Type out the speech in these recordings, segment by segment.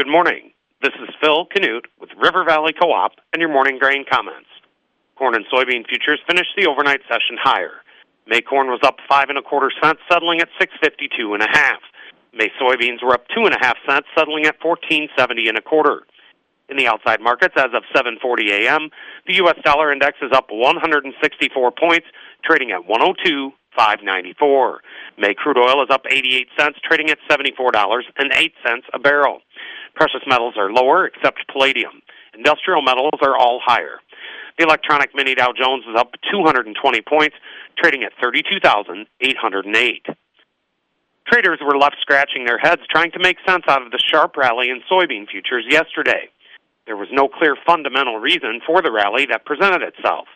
Good morning. This is Phil Canute with River Valley Co-op and your morning grain comments. Corn and soybean futures finished the overnight session higher. May corn was up five and a quarter cents, settling at six fifty two and a half. May soybeans were up two and a half cents, settling at fourteen seventy and a quarter. In the outside markets, as of 7:40 a.m., the U.S. dollar index is up 164 points, trading at 102.594. May crude oil is up 88 cents, trading at $74.08 a barrel. Precious metals are lower, except palladium. Industrial metals are all higher. The electronic mini Dow Jones is up 220 points, trading at 32,808. Traders were left scratching their heads trying to make sense out of the sharp rally in soybean futures yesterday. There was no clear fundamental reason for the rally that presented itself.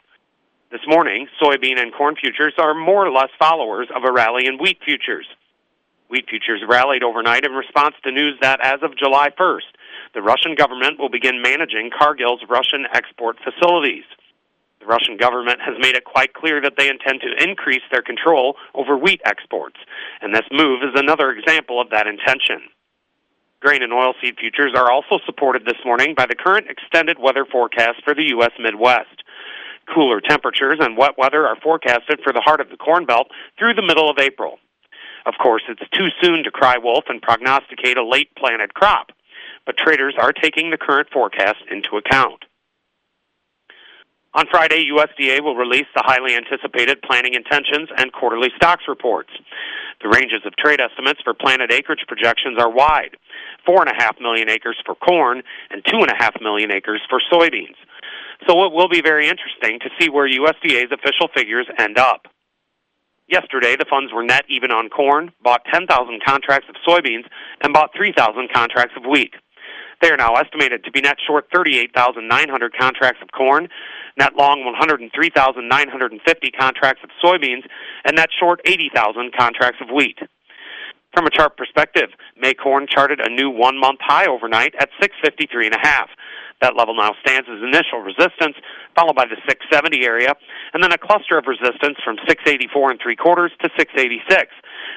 This morning, soybean and corn futures are more or less followers of a rally in wheat futures. Wheat futures rallied overnight in response to news that as of July 1st, the Russian government will begin managing Cargill's Russian export facilities. The Russian government has made it quite clear that they intend to increase their control over wheat exports, and this move is another example of that intention. Grain and oilseed futures are also supported this morning by the current extended weather forecast for the U.S. Midwest. Cooler temperatures and wet weather are forecasted for the heart of the Corn Belt through the middle of April. Of course, it's too soon to cry wolf and prognosticate a late planted crop, but traders are taking the current forecast into account. On Friday, USDA will release the highly anticipated planting intentions and quarterly stocks reports. The ranges of trade estimates for planted acreage projections are wide four and a half million acres for corn and two and a half million acres for soybeans. So it will be very interesting to see where USDA's official figures end up. Yesterday, the funds were net even on corn, bought 10,000 contracts of soybeans, and bought 3,000 contracts of wheat. They are now estimated to be net short 38,900 contracts of corn, net long 103,950 contracts of soybeans, and net short 80,000 contracts of wheat. From a chart perspective, May corn charted a new one-month high overnight at 653 and a half. That level now stands as initial resistance, followed by the 670 area, and then a cluster of resistance from 684 and three quarters to 686,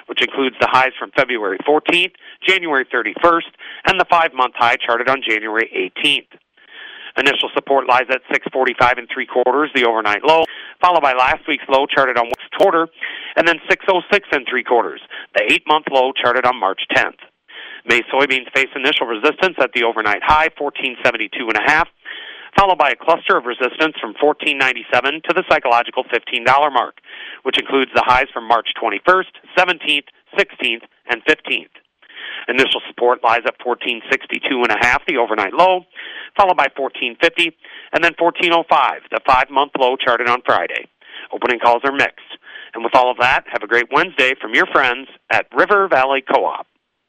which includes the highs from February 14th, January 31st, and the five-month high charted on January 18th. Initial support lies at 645 and three quarters, the overnight low, followed by last week's low charted on West quarter, and then 606 and three quarters, the eight-month low charted on March 10th. May soybeans face initial resistance at the overnight high, 1472 and a half, followed by a cluster of resistance from 1497 to the psychological $15 mark, which includes the highs from March 21st, 17th, 16th, and 15th. Initial support lies at 1462 and a half, the overnight low, followed by 1450, and then 1405, the five-month low charted on Friday. Opening calls are mixed. And with all of that, have a great Wednesday from your friends at River Valley Co-op.